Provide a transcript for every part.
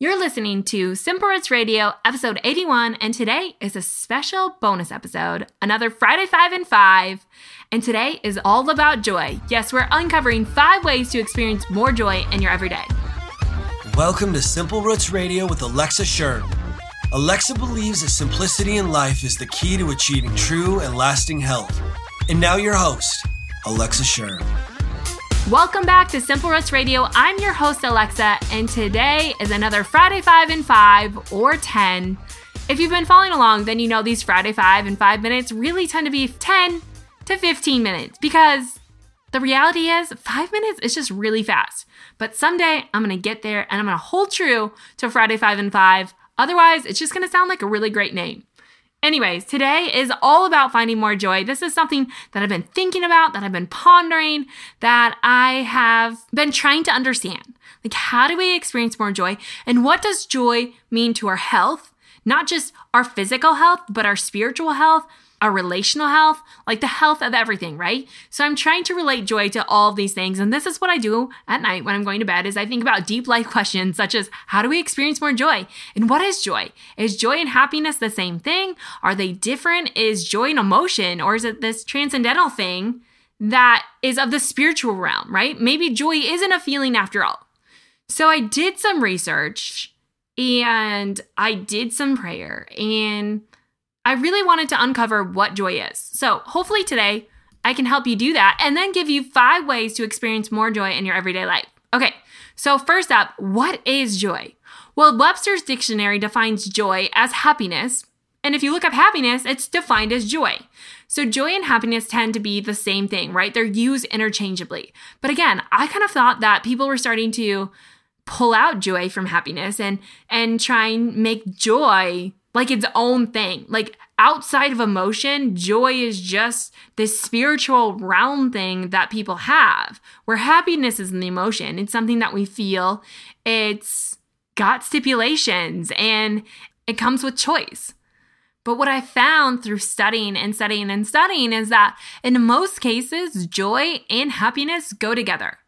You're listening to Simple Roots Radio, episode 81, and today is a special bonus episode, another Friday 5 and 5. And today is all about joy. Yes, we're uncovering five ways to experience more joy in your everyday. Welcome to Simple Roots Radio with Alexa Schirm. Alexa believes that simplicity in life is the key to achieving true and lasting health. And now, your host, Alexa Schirm. Welcome back to Simple Roots Radio. I'm your host, Alexa, and today is another Friday 5 and 5 or 10. If you've been following along, then you know these Friday 5 and 5 minutes really tend to be 10 to 15 minutes because the reality is 5 minutes is just really fast. But someday I'm to get there and I'm to hold true to Friday 5 and 5. Otherwise, it's just to sound like a really great name. Anyways, today is all about finding more joy. This is something that I've been thinking about, that I've been pondering, that I have been trying to understand. Like, how do we experience more joy? And what does joy mean to our health? Not just our physical health, but our spiritual health, our relational health, like the health of everything, right? So I'm trying to relate joy to all of these things. And this is what I do at night when I'm going to bed is I think about deep life questions such as how do we experience more joy? And what is joy? Is joy and happiness the same thing? Are they different? Is joy an emotion or is it this transcendental thing that is of the spiritual realm, right? Maybe joy isn't a feeling after all. So I did some research and I did some prayer and I really wanted to uncover what joy is. So, hopefully, today I can help you do that and then give you five ways to experience more joy in your everyday life. Okay, so first up, what is joy? Well, Webster's dictionary defines joy as happiness. And if you look up happiness, it's defined as joy. So, joy and happiness tend to be the same thing, right? They're used interchangeably. But again, I kind of thought that people were starting to pull out joy from happiness and and try and make joy like its own thing. Like outside of emotion, joy is just this spiritual realm thing that people have, where happiness is the emotion. It's something that we feel. It's got stipulations and it comes with choice. But what I found through studying and studying and studying is that in most cases, joy and happiness go together.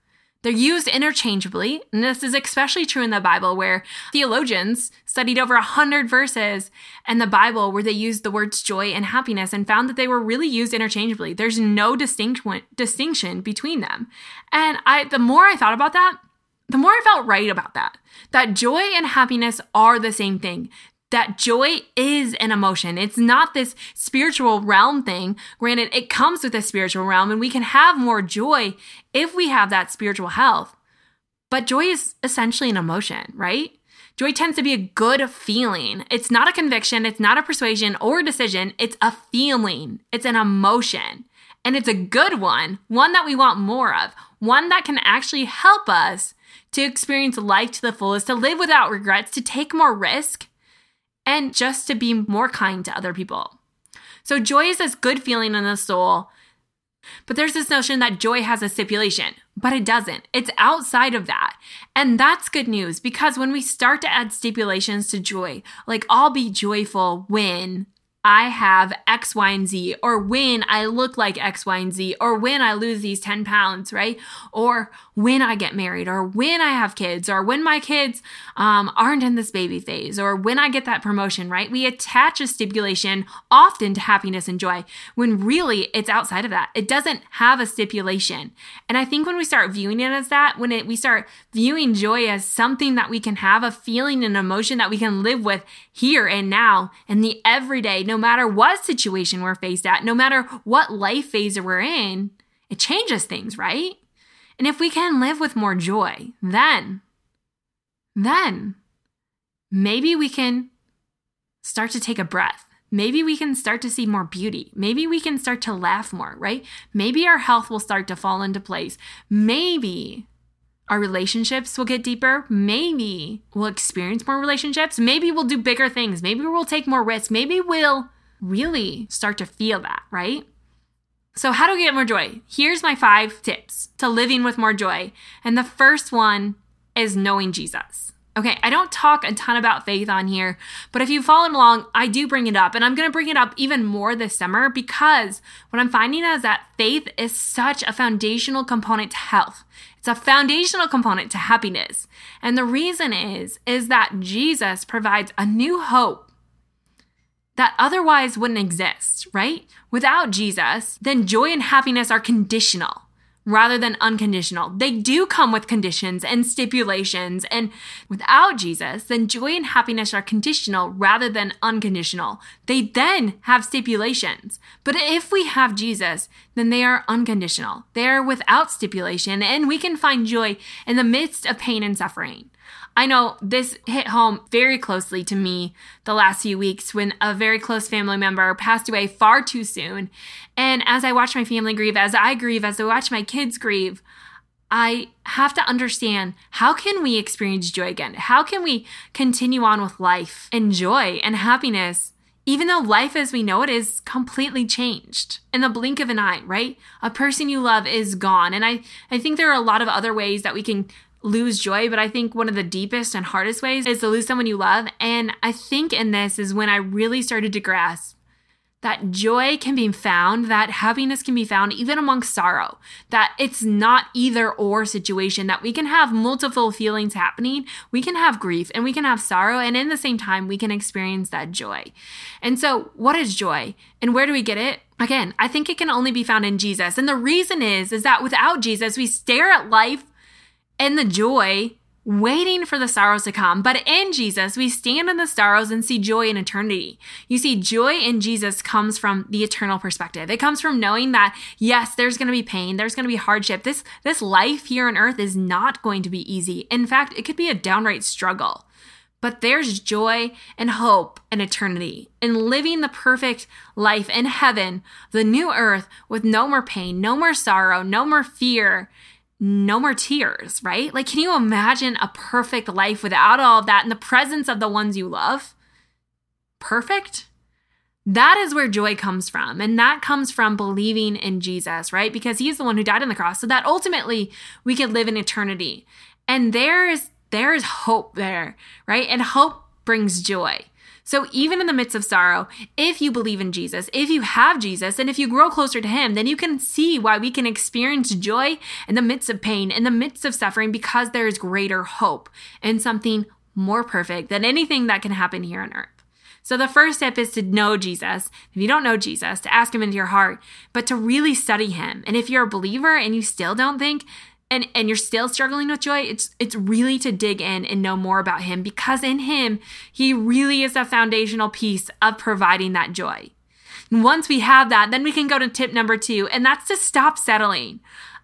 They're used interchangeably, and this is especially true in the Bible, where theologians studied over 100 verses in the Bible where they used the words joy and happiness and found that they were really used interchangeably. There's no distinction, distinction between them. And I, the more I thought about that, the more I felt right about that. That joy and happiness are the same thing that joy is an emotion. It's not this spiritual realm thing. Granted, it comes with a spiritual realm and we can have more joy if we have that spiritual health. But joy is essentially an emotion, right? Joy tends to be a good feeling. It's not a conviction, it's not a persuasion or a decision, it's a feeling, it's an emotion. And it's a good one, one that we want more of, one that can actually help us to experience life to the fullest, to live without regrets, to take more risk, and just to be more kind to other people. So, joy is this good feeling in the soul, but there's this notion that joy has a stipulation, but it doesn't. It's outside of that. And that's good news because when we start to add stipulations to joy, like I'll be joyful when I have X, Y, and Z, or when I look like X, Y, and Z, or when I lose these 10 pounds, right? Or when I get married, or when I have kids, or when my kids um, aren't in this baby phase, or when I get that promotion, right? We attach a stipulation often to happiness and joy when really it's outside of that. It doesn't have a stipulation. And I think when we start viewing it as that, when it, we start viewing joy as something that we can have, a feeling and emotion that we can live with here and now in the everyday, no matter what situation we're faced at, no matter what life phase we're in, it changes things, right? And if we can live with more joy, then, then maybe we can start to take a breath. Maybe we can start to see more beauty. Maybe we can start to laugh more, right? Maybe our health will start to fall into place. Maybe our relationships will get deeper. Maybe we'll experience more relationships. Maybe we'll do bigger things. Maybe we'll take more risks. Maybe we'll really start to feel that, right? So, how do we get more joy? Here's my five tips to living with more joy. And the first one is knowing Jesus. Okay, I don't talk a ton about faith on here, but if you've followed along, I do bring it up. And I'm going to bring it up even more this summer because what I'm finding is that faith is such a foundational component to health. It's a foundational component to happiness. And the reason is, is that Jesus provides a new hope that otherwise wouldn't exist, right? Without Jesus, then joy and happiness are conditional rather than unconditional. They do come with conditions and stipulations. And without Jesus, then joy and happiness are conditional rather than unconditional. They then have stipulations. But if we have Jesus, then they are unconditional. They are without stipulation, and we can find joy in the midst of pain and suffering. I know this hit home very closely to me the last few weeks when a very close family member passed away far too soon. And as I watch my family grieve, as I grieve, as I watch my kids grieve, I have to understand how can we experience joy again? How can we continue on with life and joy and happiness even though life as we know it is completely changed in the blink of an eye, right? A person you love is gone. And I, I think there are a lot of other ways that we can lose joy, but I think one of the deepest and hardest ways is to lose someone you love. And I think in this is when I really started to grasp that joy can be found, that happiness can be found even amongst sorrow, that it's not either or situation, that we can have multiple feelings happening. We can have grief and we can have sorrow, and in the same time, we can experience that joy. And so, what is joy and where do we get it? Again, I think it can only be found in Jesus. And the reason is, is that without Jesus, we stare at life and the joy waiting for the sorrows to come. But in Jesus, we stand in the sorrows and see joy in eternity. You see, joy in Jesus comes from the eternal perspective. It comes from knowing that yes, there's going to be pain, there's going to be hardship. This this life here on earth is not going to be easy. In fact, it could be a downright struggle. But there's joy and hope and eternity in living the perfect life in heaven, the new earth with no more pain, no more sorrow, no more fear, no more tears, right? Like, can you imagine a perfect life without all of that in the presence of the ones you love? Perfect? That is where joy comes from. And that comes from believing in Jesus, right? Because he's the one who died on the cross so that ultimately we could live in eternity. And there is there is hope there, right? And hope brings joy. So, even in the midst of sorrow, if you believe in Jesus, if you have Jesus, and if you grow closer to Him, then you can see why we can experience joy in the midst of pain, in the midst of suffering, because there is greater hope and something more perfect than anything that can happen here on earth. So, the first step is to know Jesus. If you don't know Jesus, to ask Him into your heart, but to really study Him. And if you're a believer and you still don't think and and you're still struggling with joy it's it's really to dig in and know more about him because in him he really is a foundational piece of providing that joy. And once we have that then we can go to tip number 2 and that's to stop settling.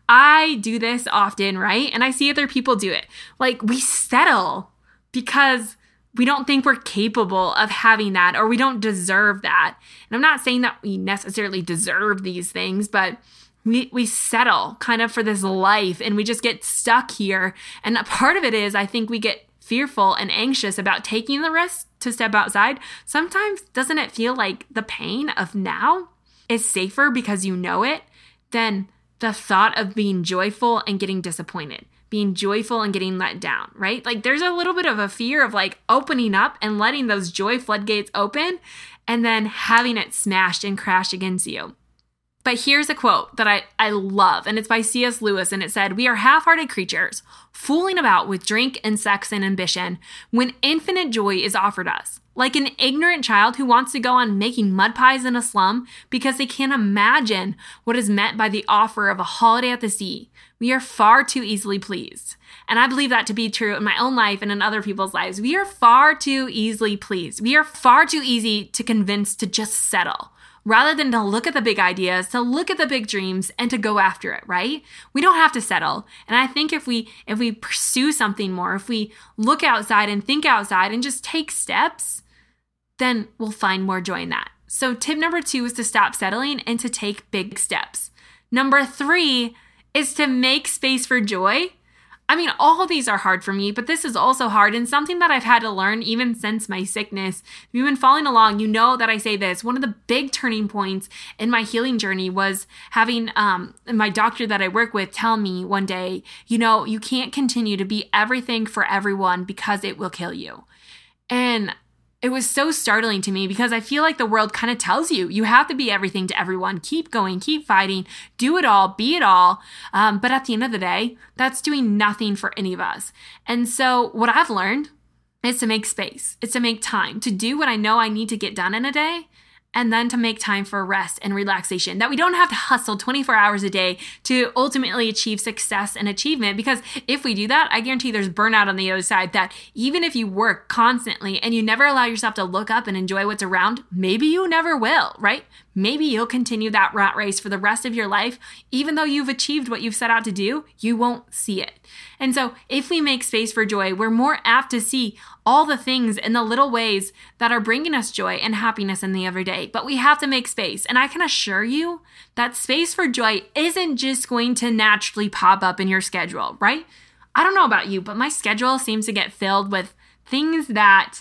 I do this often right? And i see other people do it. Like we settle because we don't think we're capable of having that or we don't deserve that. And i'm not saying that we necessarily deserve these things but we we settle kind of for this life and we just get stuck here and a part of it is i think we get fearful and anxious about taking the risk to step outside sometimes doesn't it feel like the pain of now is safer because you know it than the thought of being joyful and getting disappointed being joyful and getting let down, right? Like there's a little bit of a fear of like opening up and letting those joy floodgates open and then having it smashed and crash against you. But here's a quote that I, I love, and it's by C.S. Lewis, and it said, We are half hearted creatures, fooling about with drink and sex and ambition, when infinite joy is offered us. Like an ignorant child who wants to go on making mud pies in a slum because they can't imagine what is meant by the offer of a holiday at the sea. We are far too easily pleased. And I believe that to be true in my own life and in other people's lives. We are far too easily pleased. We are far too easy to convince to just settle rather than to look at the big ideas, to look at the big dreams and to go after it, right? We don't have to settle. And I think if we if we pursue something more, if we look outside and think outside and just take steps, then we'll find more joy in that. So tip number 2 is to stop settling and to take big steps. Number 3 is to make space for joy. I mean, all these are hard for me, but this is also hard and something that I've had to learn even since my sickness. If you've been following along, you know that I say this. One of the big turning points in my healing journey was having um, my doctor that I work with tell me one day, you know, you can't continue to be everything for everyone because it will kill you. And it was so startling to me because I feel like the world kind of tells you you have to be everything to everyone. Keep going, keep fighting, do it all, be it all. Um, but at the end of the day, that's doing nothing for any of us. And so, what I've learned is to make space, it's to make time to do what I know I need to get done in a day and then to make time for rest and relaxation. That we don't have to hustle 24 hours a day to ultimately achieve success and achievement. Because if we do that, I guarantee there's burnout on the other side. That even if you work constantly and you never allow yourself to look up and enjoy what's around, maybe you never will, right? Maybe you'll continue that rat race for the rest of your life. Even though you've achieved what you've set out to do, you won't see it. And so, if we make space for joy, we're more apt to see all the things and the little ways that are bringing us joy and happiness in the everyday. But we have to make space. And I can assure you that space for joy isn't just going to naturally pop up in your schedule, right? I don't know about you, but my schedule seems to get filled with things that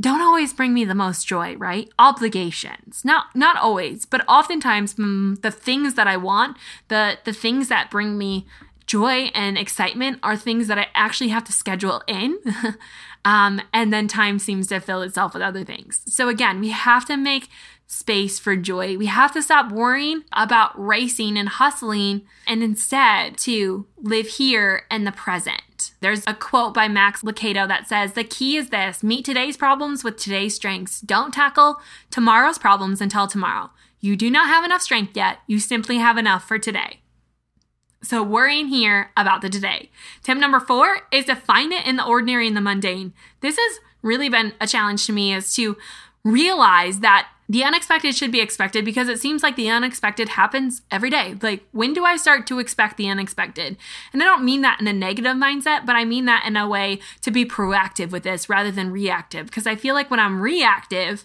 don't always bring me the most joy, right? Obligations. Not not always, but oftentimes mm, the things that I want, the the things that bring me joy and excitement are things that I actually have to schedule in. um, and then time seems to fill itself with other things. So again, we have to make space for joy. We have to stop worrying about racing and hustling and instead to live here in the present. There's a quote by Max Lucado that says, The key is this meet today's problems with today's strengths. Don't tackle tomorrow's problems until tomorrow. You do not have enough strength yet. You simply have enough for today. So, worrying here about the today. Tip number four is to find it in the ordinary and the mundane. This has really been a challenge to me is to realize that the unexpected should be expected because it seems like the unexpected happens every day. Like, when do I start to expect the unexpected? And I don't mean that in a negative mindset, but I mean that in a way to be proactive with this rather than reactive. Because I feel like when I'm reactive,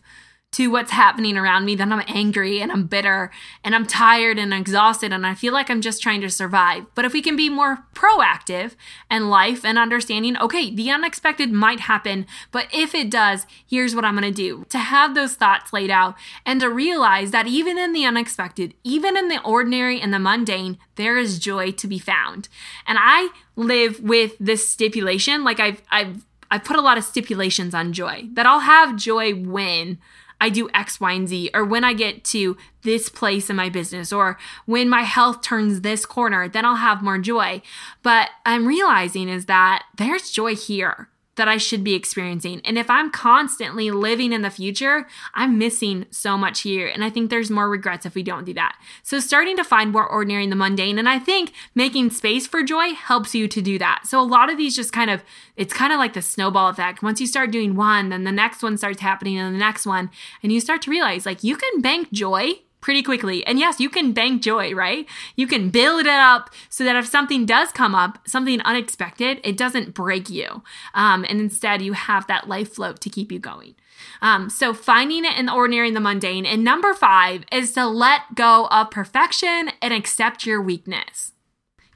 to what's happening around me, then I'm angry and I'm bitter and I'm tired and exhausted and I feel like I'm just trying to survive. But if we can be more proactive in life and understanding, okay, the unexpected might happen, but if it does, here's what I'm to do. To have those thoughts laid out and to realize that even in the unexpected, even in the ordinary and the mundane, there is joy to be found. And I live with this stipulation, like I've I've I've put a lot of stipulations on joy that I'll have joy when I do X, Y, and Z, or when I get to this place in my business, or when my health turns this corner, then I'll have more joy. But I'm realizing is that there's joy here that I should be experiencing. And if I'm constantly living in the future, I'm missing so much here. And I think there's more regrets if we don't do that. So starting to find more ordinary in the mundane. And I think making space for joy helps you to do that. So a lot of these just kind of, it's kind of like the snowball effect. Once you start doing one, then the next one starts happening and the next one. And you start to realize like you can bank joy pretty quickly. And yes, you can bank joy, right? You can build it up so that if something does come up, something unexpected, it doesn't break you. Um, and instead, you have that life float to keep you going. Um, so finding it in the ordinary and the mundane. And number five is to let go of perfection and accept your weakness.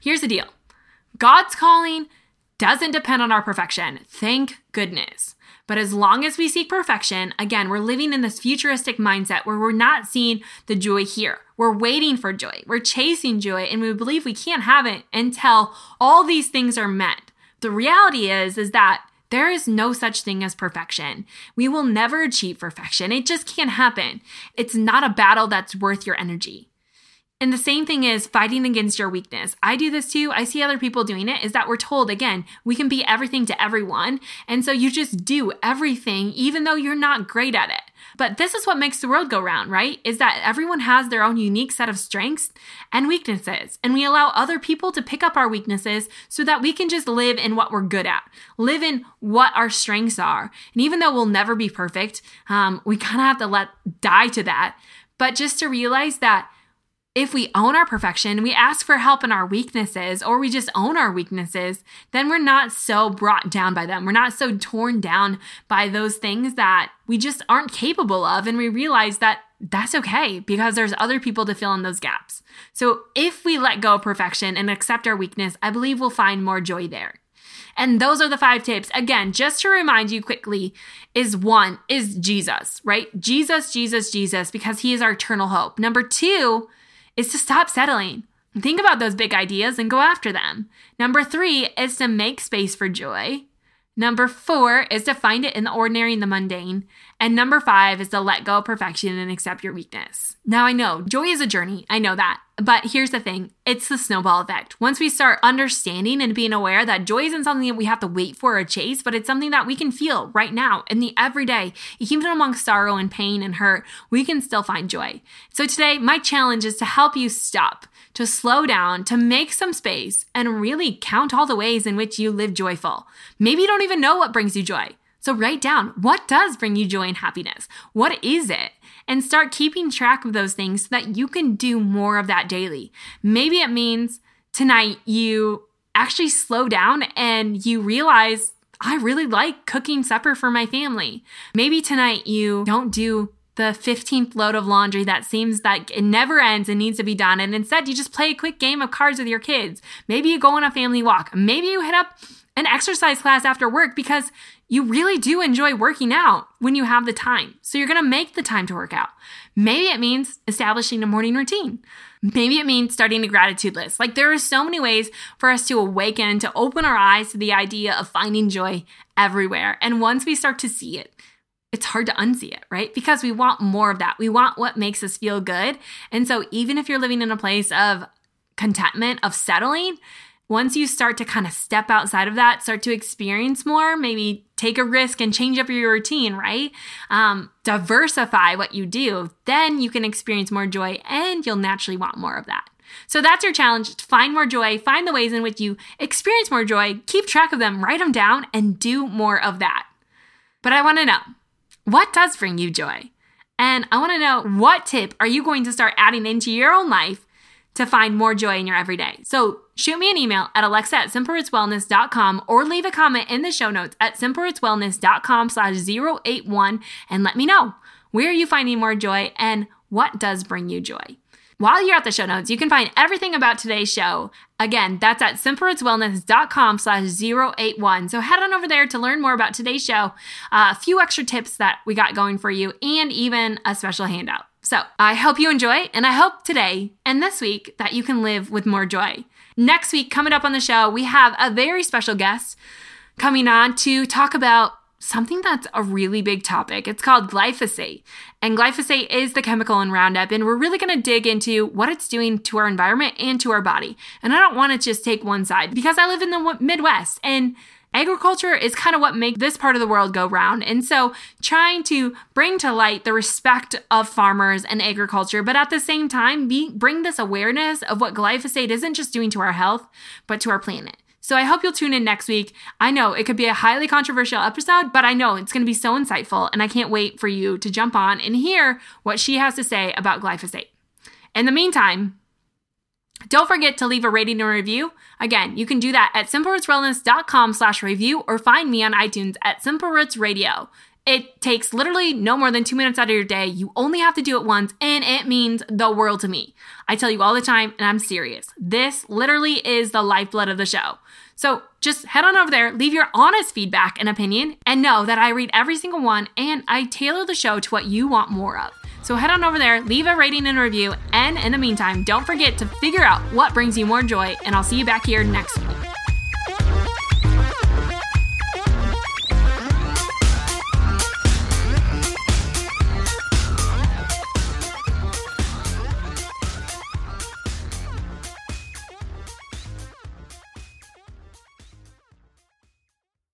Here's the deal God's calling doesn't depend on our perfection. Thank goodness. But as long as we seek perfection, again, we're living in this futuristic mindset where we're not seeing the joy here. We're waiting for joy. We're chasing joy and we believe we can't have it until all these things are met. The reality is is that there is no such thing as perfection. We will never achieve perfection. It just can't happen. It's not a battle that's worth your energy. And the same thing is fighting against your weakness. I do this too. I see other people doing it is that we're told again, we can be everything to everyone. And so you just do everything even though you're not great at it. But this is what makes the world go round, right? Is that everyone has their own unique set of strengths and weaknesses. And we allow other people to pick up our weaknesses so that we can just live in what we're good at, live in what our strengths are. And even though we'll never be perfect, um, we kind of have to let die to that. But just to realize that if we own our perfection, we ask for help in our weaknesses, or we just own our weaknesses, then we're not so brought down by them. We're not so torn down by those things that we just aren't capable of. And we realize that that's okay because there's other people to fill in those gaps. So if we let go of perfection and accept our weakness, I believe we'll find more joy there. And those are the five tips. Again, just to remind you quickly, is one is Jesus, right? Jesus, Jesus, Jesus, because he is our eternal hope. Number two is to stop settling. Think about those big ideas and go after them. Number three is to make space for joy. Number four is to find it in the ordinary and the mundane. And number five is to let go of perfection and accept your weakness. Now, I know joy is a journey. I know that. But here's the thing it's the snowball effect. Once we start understanding and being aware that joy isn't something that we have to wait for or chase, but it's something that we can feel right now in the everyday, even amongst sorrow and pain and hurt, we can still find joy. So today, my challenge is to help you stop to slow down, to make some space, and really count all the ways in which you live joyful. Maybe you don't even know what brings you joy. So write down what does bring you joy and happiness? What is it? And start keeping track of those things so that you can do more of that daily. Maybe it means tonight you actually slow down and you realize I really like cooking supper for my family. Maybe tonight you don't do the 15th load of laundry that seems like it never ends and needs to be done. And instead, you just play a quick game of cards with your kids. Maybe you go on a family walk. Maybe you hit up an exercise class after work because you really do enjoy working out when you have the time. So you're going to make the time to work out. Maybe it means establishing a morning routine. Maybe it means starting a gratitude list. Like there are so many ways for us to awaken, to open our eyes to the idea of finding joy everywhere. And once we start to see it, it's hard to unsee it, right? Because we want more of that. We want what makes us feel good. And so even if you're living in a place of contentment, of settling, once you start to kind of step outside of that, start to experience more, maybe take a risk and change up your routine, right? Um, diversify what you do, then you can experience more joy and you'll naturally want more of that. So that's your challenge. Find more joy, find the ways in which you experience more joy, keep track of them, write them down, and do more of that. But I want to know what does bring you joy? And I want to know what tip are you going to start adding into your own life to find more joy in your everyday? So shoot me an email at alexa at or leave a comment in the show notes at simplerootswellness.com slash 081 and let me know where are you finding more joy and what does bring you joy. While you're at the show notes, you can find everything about today's show. Again, that's at simplerootswellness.com slash 081. So head on over there to learn more about today's show, uh, a few extra tips that we got going for you, and even a special handout. So I hope you enjoy, and I hope today and this week that you can live with more joy. Next week, coming up on the show, we have a very special guest coming on to talk about something that's a really big topic. It's called glyphosate. And glyphosate is the chemical in Roundup. And we're really going to dig into what it's doing to our environment and to our body. And I don't want to just take one side because I live in the Midwest and agriculture is kind of what makes this part of the world go round. And so trying to bring to light the respect of farmers and agriculture, but at the same time, be, bring this awareness of what glyphosate isn't just doing to our health, but to our planet. So I hope you'll tune in next week. I know it could be a highly controversial episode, but I know it's going to be so insightful, and I can't wait for you to jump on and hear what she has to say about glyphosate. In the meantime, don't forget to leave a rating and review. Again, you can do that at simplerootswellness.com slash review or find me on iTunes at Simple Roots Radio. It takes literally no more than two minutes out of your day. You only have to do it once, and it means the world to me. I tell you all the time, and I'm serious. This literally is the lifeblood of the show. So just head on over there, leave your honest feedback and opinion, and know that I read every single one and I tailor the show to what you want more of. So head on over there, leave a rating and review, and in the meantime, don't forget to figure out what brings you more joy, and I'll see you back here next week.